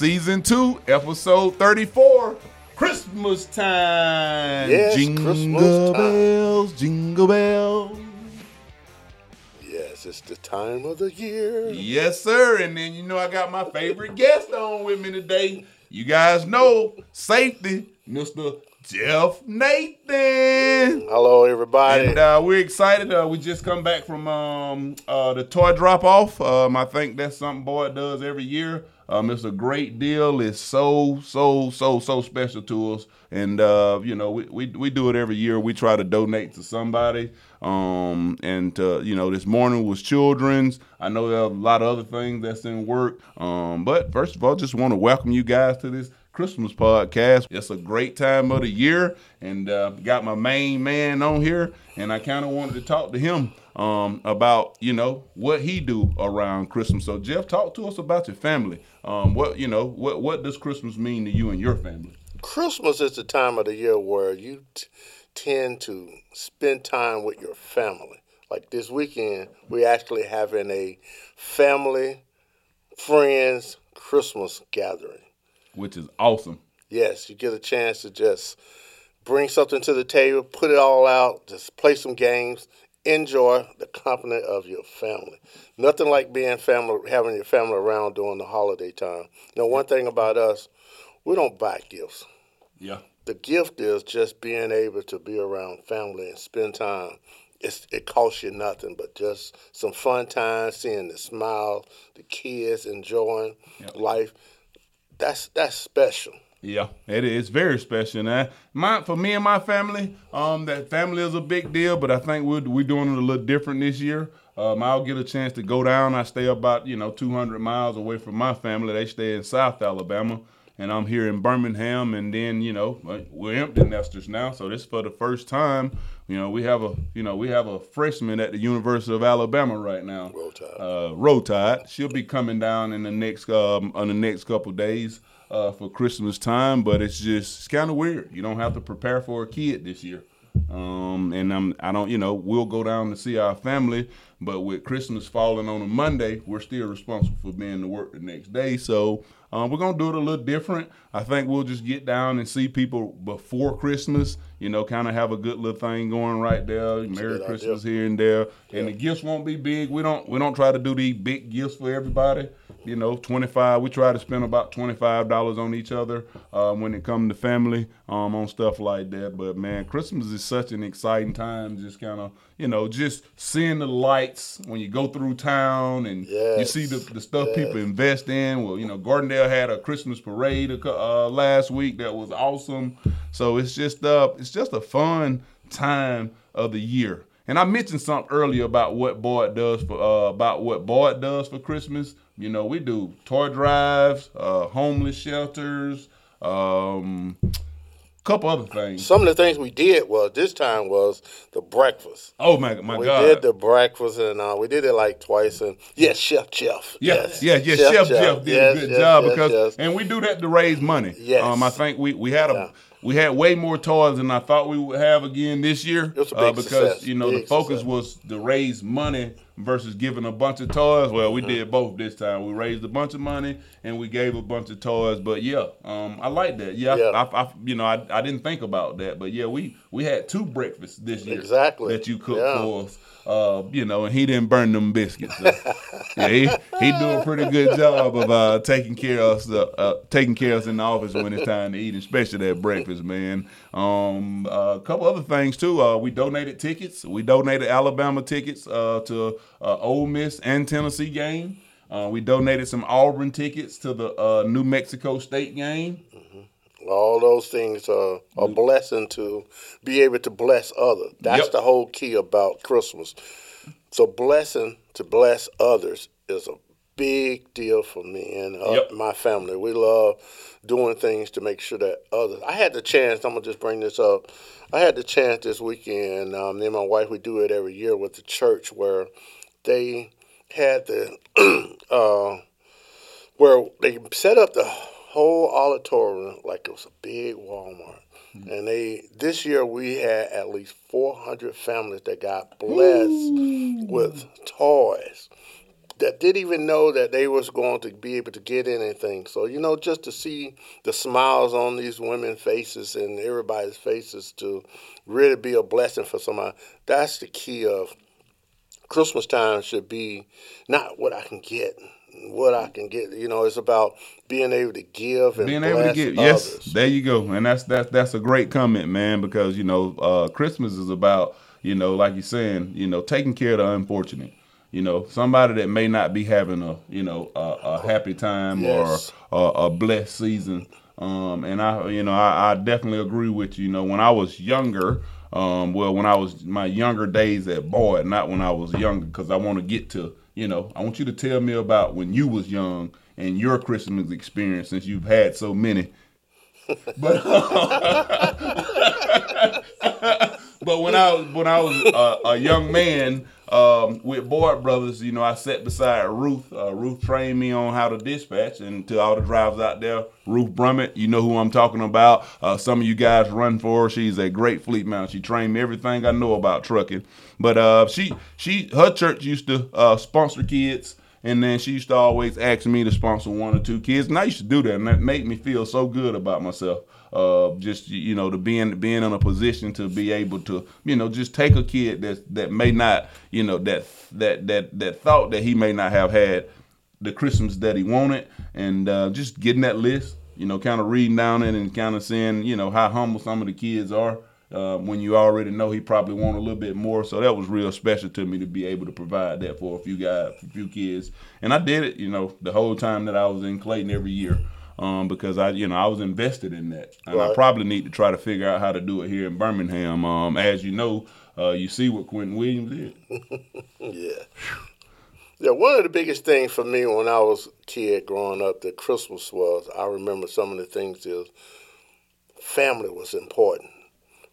Season two, episode 34. Christmas time. Yes, jingle Christmas time. bells, jingle bells. Yes, it's the time of the year. Yes, sir. And then you know I got my favorite guest on with me today. You guys know safety, Mr. Jeff Nathan. Hello, everybody. And uh, we're excited. Uh, we just come back from um, uh, the toy drop off. Um, I think that's something Boyd does every year. Um, it's a great deal. It's so so so so special to us, and uh, you know we, we we do it every year. We try to donate to somebody. Um, and uh, you know this morning was children's. I know there are a lot of other things that's in work. Um, but first of all, just want to welcome you guys to this Christmas podcast. It's a great time of the year, and uh, got my main man on here, and I kind of wanted to talk to him um, about you know what he do around Christmas. So Jeff, talk to us about your family. Um, what you know, what what does Christmas mean to you and your family? Christmas is the time of the year where you t- tend to spend time with your family. Like this weekend, we're actually having a family, friends Christmas gathering. Which is awesome. Yes, you get a chance to just bring something to the table, put it all out, just play some games, enjoy the company of your family. Nothing like being family, having your family around during the holiday time. Now, one thing about us, we don't buy gifts. Yeah. The gift is just being able to be around family and spend time. It's, it costs you nothing but just some fun time, seeing the smile, the kids enjoying Yep. life. That's that's special. Yeah, it is very special. Now, my for me and my family, um, that family is a big deal, but I think we're we're doing it a little different this year. Um, I'll get a chance to go down. I stay about you know 200 miles away from my family. They stay in South Alabama, and I'm here in Birmingham. And then you know we're empty nesters now, so this for the first time. You know we have a you know we have a freshman at the University of Alabama right now. Roll Tide. Uh, Roll Tide. She'll be coming down in the next um, on the next couple days uh, for Christmas time, but it's just it's kind of weird. You don't have to prepare for a kid this year. Um, and I'm I don't you know we'll go down to see our family, but with Christmas falling on a Monday, we're still responsible for being to work the next day. So um, we're gonna do it a little different. I think we'll just get down and see people before Christmas. You know, kind of have a good little thing going right there. Merry good Christmas here and there, and the gifts won't be big. We don't we don't try to do these big gifts for everybody. You know, twenty five. We try to spend about twenty five dollars on each other uh, when it comes to family um, on stuff like that. But man, Christmas is such an exciting time. Just kind of you know, just seeing the lights when you go through town and you see the, the stuff people invest in. Well, you know, Gardendale had a Christmas parade uh, last week that was awesome. So it's just uh, it's just a fun time of the year. And I mentioned something earlier about what Boyd does for uh, about what Boyd does for Christmas. You know, we do toy drives, uh, homeless shelters, um, couple other things. Some of the things we did was this time was the breakfast. Oh my my We God! did the breakfast and uh, we did it like twice. And yes, Chef Jeff. Yes, yes, yeah, yeah. Chef, Jeff, did Yes, a good yes, job yes, because, yes. and we do that to raise money. Yes. Um, I think we we had a Yeah. We had way more toys than I thought we would have again this year. uh, because success, you know the focus success. was to raise money versus giving a bunch of toys. Well, we did both this time. We raised a bunch of money and we gave a bunch of toys. But yeah, um, I like that. Yeah, Yeah. I, I, you know, I, I didn't think about that, but yeah, we we had two breakfasts this year. Exactly. that you cooked Yeah. for us. Uh, you know, and he didn't burn them biscuits. So, yeah, he he do a pretty good job of uh, taking care of us, uh, uh, taking care of us in the office when it's time to eat, especially that breakfast, man. Um, uh, a couple other things too. Uh, we donated tickets. We donated Alabama tickets uh, to uh, Ole Miss and Tennessee game. Uh, we donated some Auburn tickets to the uh, New Mexico State game. All those things are a blessing to be able to bless others. That's Yep. the whole key about Christmas. So blessing to bless others is a big deal for me and uh, Yep. my family. We love doing things to make sure that others. I had the chance. I'm gonna just bring this up. I had the chance this weekend. Um, me and my wife we do it every year with the church where they had the uh, where they set up the whole auditorium like it was a big Walmart. And they this year we had at least 400 families that got blessed with toys. that didn't even know that they was going to be able to get anything. So you know, just to see the smiles on these women's faces and everybody's faces to really be a blessing for somebody. That's the key of Christmas time. Should be not what I can get, what I can get. You know, it's about being able to give and being able to give. Others. Yes, there you go, and that's that's that's a great comment, man. Because you know, uh, Christmas is about you know, like you're saying, you know, taking care of the unfortunate you know, somebody that may not be having a, you know, a, a happy time yes. or a, a, blessed season. Um, and I, you know, I, I, definitely agree with you. You know, when I was younger, um, well, when I was my younger days at Boyd, not when I was younger, because I want to get to, you know, I want you to tell me about when you was young and your Christmas experience, since you've had so many. but but when I was when I was a, a young man, um, with Boyd Brothers, you know, I sat beside Ruth. Uh, Ruth trained me on how to dispatch, and to all the drivers out there, Ruth Brummett, you know who I'm talking about. Uh, some of you guys run for her. She's a great fleet man. She trained me everything I know about trucking. But uh, she, she, her church used to uh, sponsor kids. And then she used to always ask me to sponsor one or two kids, and I used to do that, and that made me feel so good about myself uh, just you know to being being in a position to be able to you know just take a kid that that may not you know that that that that thought that he may not have had the Christmas that he wanted, and uh, just getting that list, you know, kind of reading down it and kind of seeing you know how humble some of the kids are. Uh, when you already know he probably want a little bit more. So that was real special to me to be able to provide that for a few guys, a few kids. And I did it, you know, the whole time that I was in Clayton every year um, because I, you know, I was invested in that, and right. I probably need to try to figure out how to do it here in Birmingham. Um, as you know, uh, you see what Quentin Williams did. yeah. Yeah, one of the biggest things for me when I was a kid growing up that Christmas was, I remember some of the things is family was important.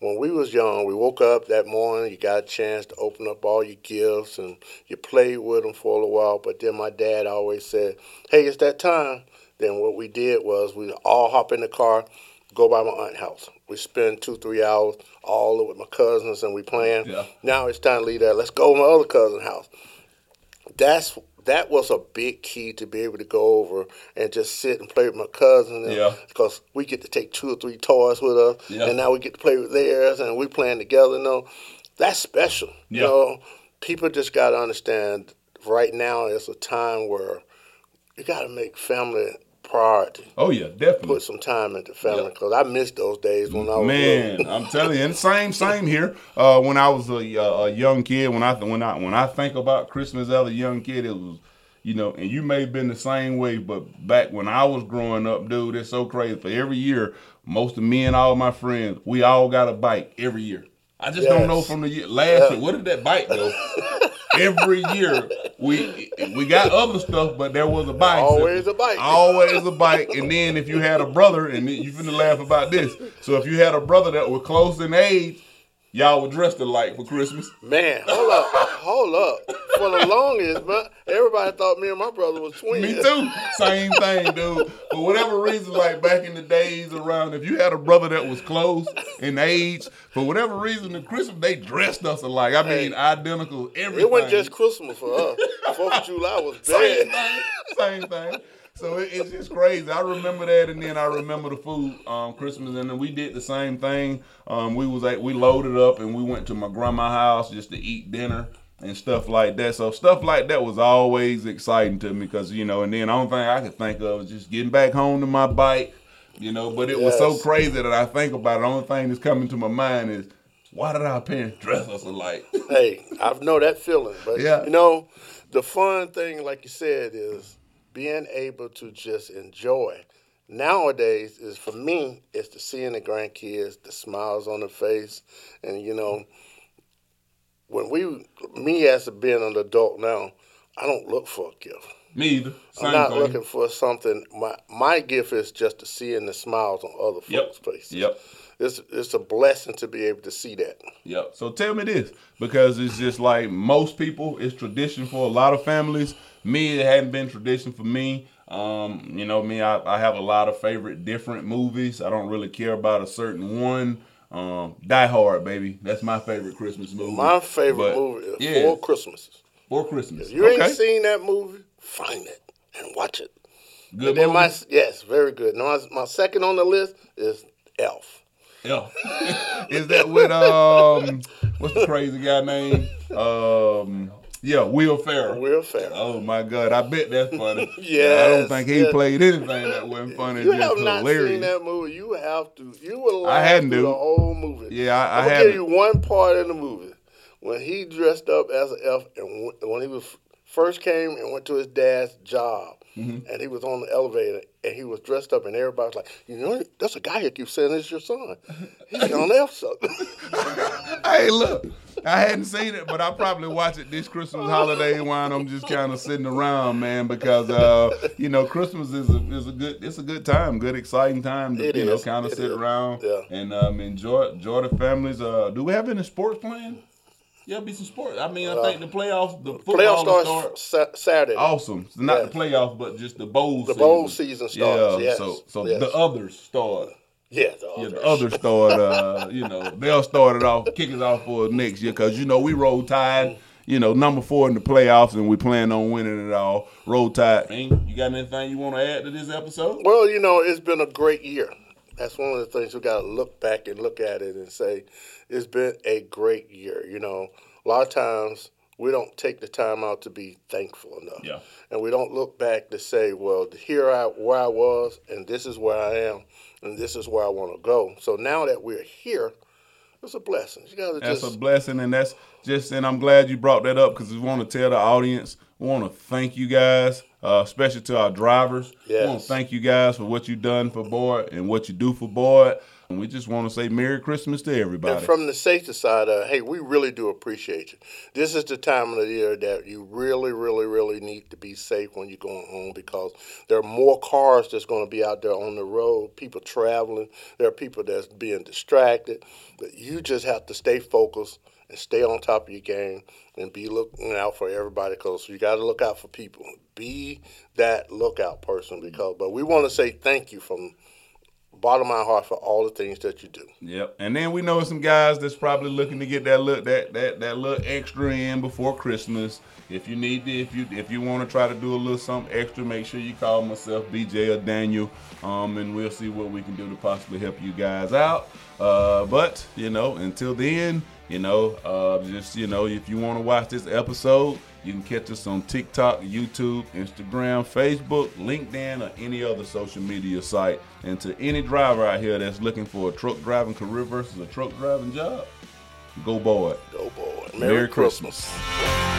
When we was young, we woke up that morning, you got a chance to open up all your gifts and you played with them for a little while, but then my dad always said, hey, it's that time then what we did was we all hop in the car, go by my aunt's house. We spend two, three hours all with my cousins and we playing. Yeah. Now it's time to leave that. Let's go to my other cousin's house. That's that was a big key to be able to go over and just sit and play with my cousin. yeah. Because we get to take two or three toys with us, yeah. and now we get to play with theirs, and we playing together. You know, that's special. Yeah. You know, people just got to understand. Right now is a time where you got to make family priority. Oh yeah, definitely. Put some time into family because I miss those days when I was man. I'm telling you, and same same here. Uh, when I was a, a, young kid, when I when I when I think about Christmas as a young kid, it was. You know, and you may have been the same way, but back when I was growing up, dude, it's so crazy. For every year, most of me and all my friends, we all got a bike every year. I just yes. don't know from the year last yeah. year. What did that bike go? every year we we got other stuff, but there was a bike. Always a bike. Always a bike. And then if you had a brother, and you finna laugh about this. So if you had a brother that was close in age, y'all were dressed alike for Christmas. Man, hold up, hold up. For the longest, but everybody thought me and my brother was twins. Me too. Same thing, dude. For whatever reason, like back in the days around, if you had a brother that was close in age, for whatever reason, the Christmas they dressed us alike. I mean, hey, identical. Everything. It wasn't just Christmas for us. Fourth of July was bad. Same thing. Same thing. So it, it's just crazy. I remember that, and then I remember the food, um, Christmas, and then we did the same thing. Um, we was like, we loaded up and we went to my grandma's house just to eat dinner and stuff like that. So stuff like that was always exciting to me because you know, and then the only thing I could think of was just getting back home to my bike, you know. But it yes. was so crazy that I think about it. The only thing that's coming to my mind is why did our parents dress us alike? hey, I know that feeling, but yeah. you know, the fun thing, like you said, is being able to just enjoy. Nowadays is for me is to seeing the grandkids, the smiles on their face, and you know, when we me as being an adult now, I don't look for a gift. Me either. Same I'm not thing. looking for something. My my gift is just to seeing the smiles on other folks' yep. faces. Yep. It's it's a blessing to be able to see that. Yep. So tell me this, because it's just like most people, it's tradition for a lot of families me, it hadn't been tradition for me. Um, you know, me, I, I have a lot of favorite different movies. I don't really care about a certain one. Um, Die Hard, baby. That's my favorite Christmas movie. My favorite but, movie is yeah. Four Christmases. Four Christmases. If you okay. ain't seen that movie, find it and watch it. Good and then my movie? yes, very good. Now my, my second on the list is Elf. Yeah. Is that with um what's the crazy guy name? Um yeah, Will Ferrell. Will Ferrell. Oh my god, I bet that's funny. Yeah. I don't think he yes. played anything that wasn't funny. You just have not hilarious. seen that movie. You have to. You will laugh I hadn't, dude. the whole movie. Yeah, I- I I'm gonna give you one part in the movie when he dressed up as an elf and when he was first came and went to his dad's job. Mm-hmm. And he was on the elevator, and he was dressed up, and everybody's like, "You know, that's a guy here keeps saying it's your son. He's on something." Hey, look, I hadn't seen it, but I probably watch it this Christmas holiday while I'm just kind of sitting around, man, because uh, you know Christmas is a, is a good it's a good time, good exciting time to It you know kind of sit is. around Yeah. and um, enjoy enjoy the families. Uh, do we have any sports planned? Yeah, be some sports. I mean, I think the playoffs, the football Playoff starts start. sa- Saturday. Awesome. So not the playoffs, but just the bowl. The bowl season starts, Yeah. yes, So so yes. the others start. yeah, the Yeah, others. the others start. Uh, you know, they'll start it off, kick it off for next year because you know we roll tide. You know, number four in the playoffs, and we plan on winning it all. Roll tide. Man, you got anything you want to add to this episode? Well, you know, it's been a great year. That's one of the things we got to look back and look at it and say, it's been a great year. You know, a lot of times we don't take the time out to be thankful enough. Yeah. And we don't look back to say, well, here I where I was, and this is where I am, and this is where I want to go. So now that we're here, it's a blessing. You got to That's just a blessing, and that's just. And I'm glad you brought that up because we want to tell the audience. We want to thank you guys, uh, especially to our drivers. We want to thank you guys for what you've done for Boyd and what you do for Boyd. And we just want to say Merry Christmas to everybody. And from the safety side, uh, hey, we really do appreciate you. This is the time of the year that you really, really, really need to be safe when you're going home because there are more cars that's going to be out there on the road, people traveling. There are people that's being distracted. But you just have to stay focused stay on top of your game and be looking out for everybody because you got to look out for people. Be that lookout person because. But we want to say thank you from bottom of my heart for all the things that you do. Yep. And then we know some guys that's probably looking to get that look that that that little extra in before Christmas. If you need to, if you if you want to try to do a little something extra, make sure you call myself, BJ or Daniel, um, and we'll see what we can do to possibly help you guys out. Uh, but you know, until then, you know, uh, just you know, if you want to watch this episode, you can catch us on TikTok, YouTube, Instagram, Facebook, LinkedIn, or any other social media site. And to any driver out here that's looking for a truck driving career versus a truck driving job, go boy. Go boy. Merry Merry, Christmas. Christmas.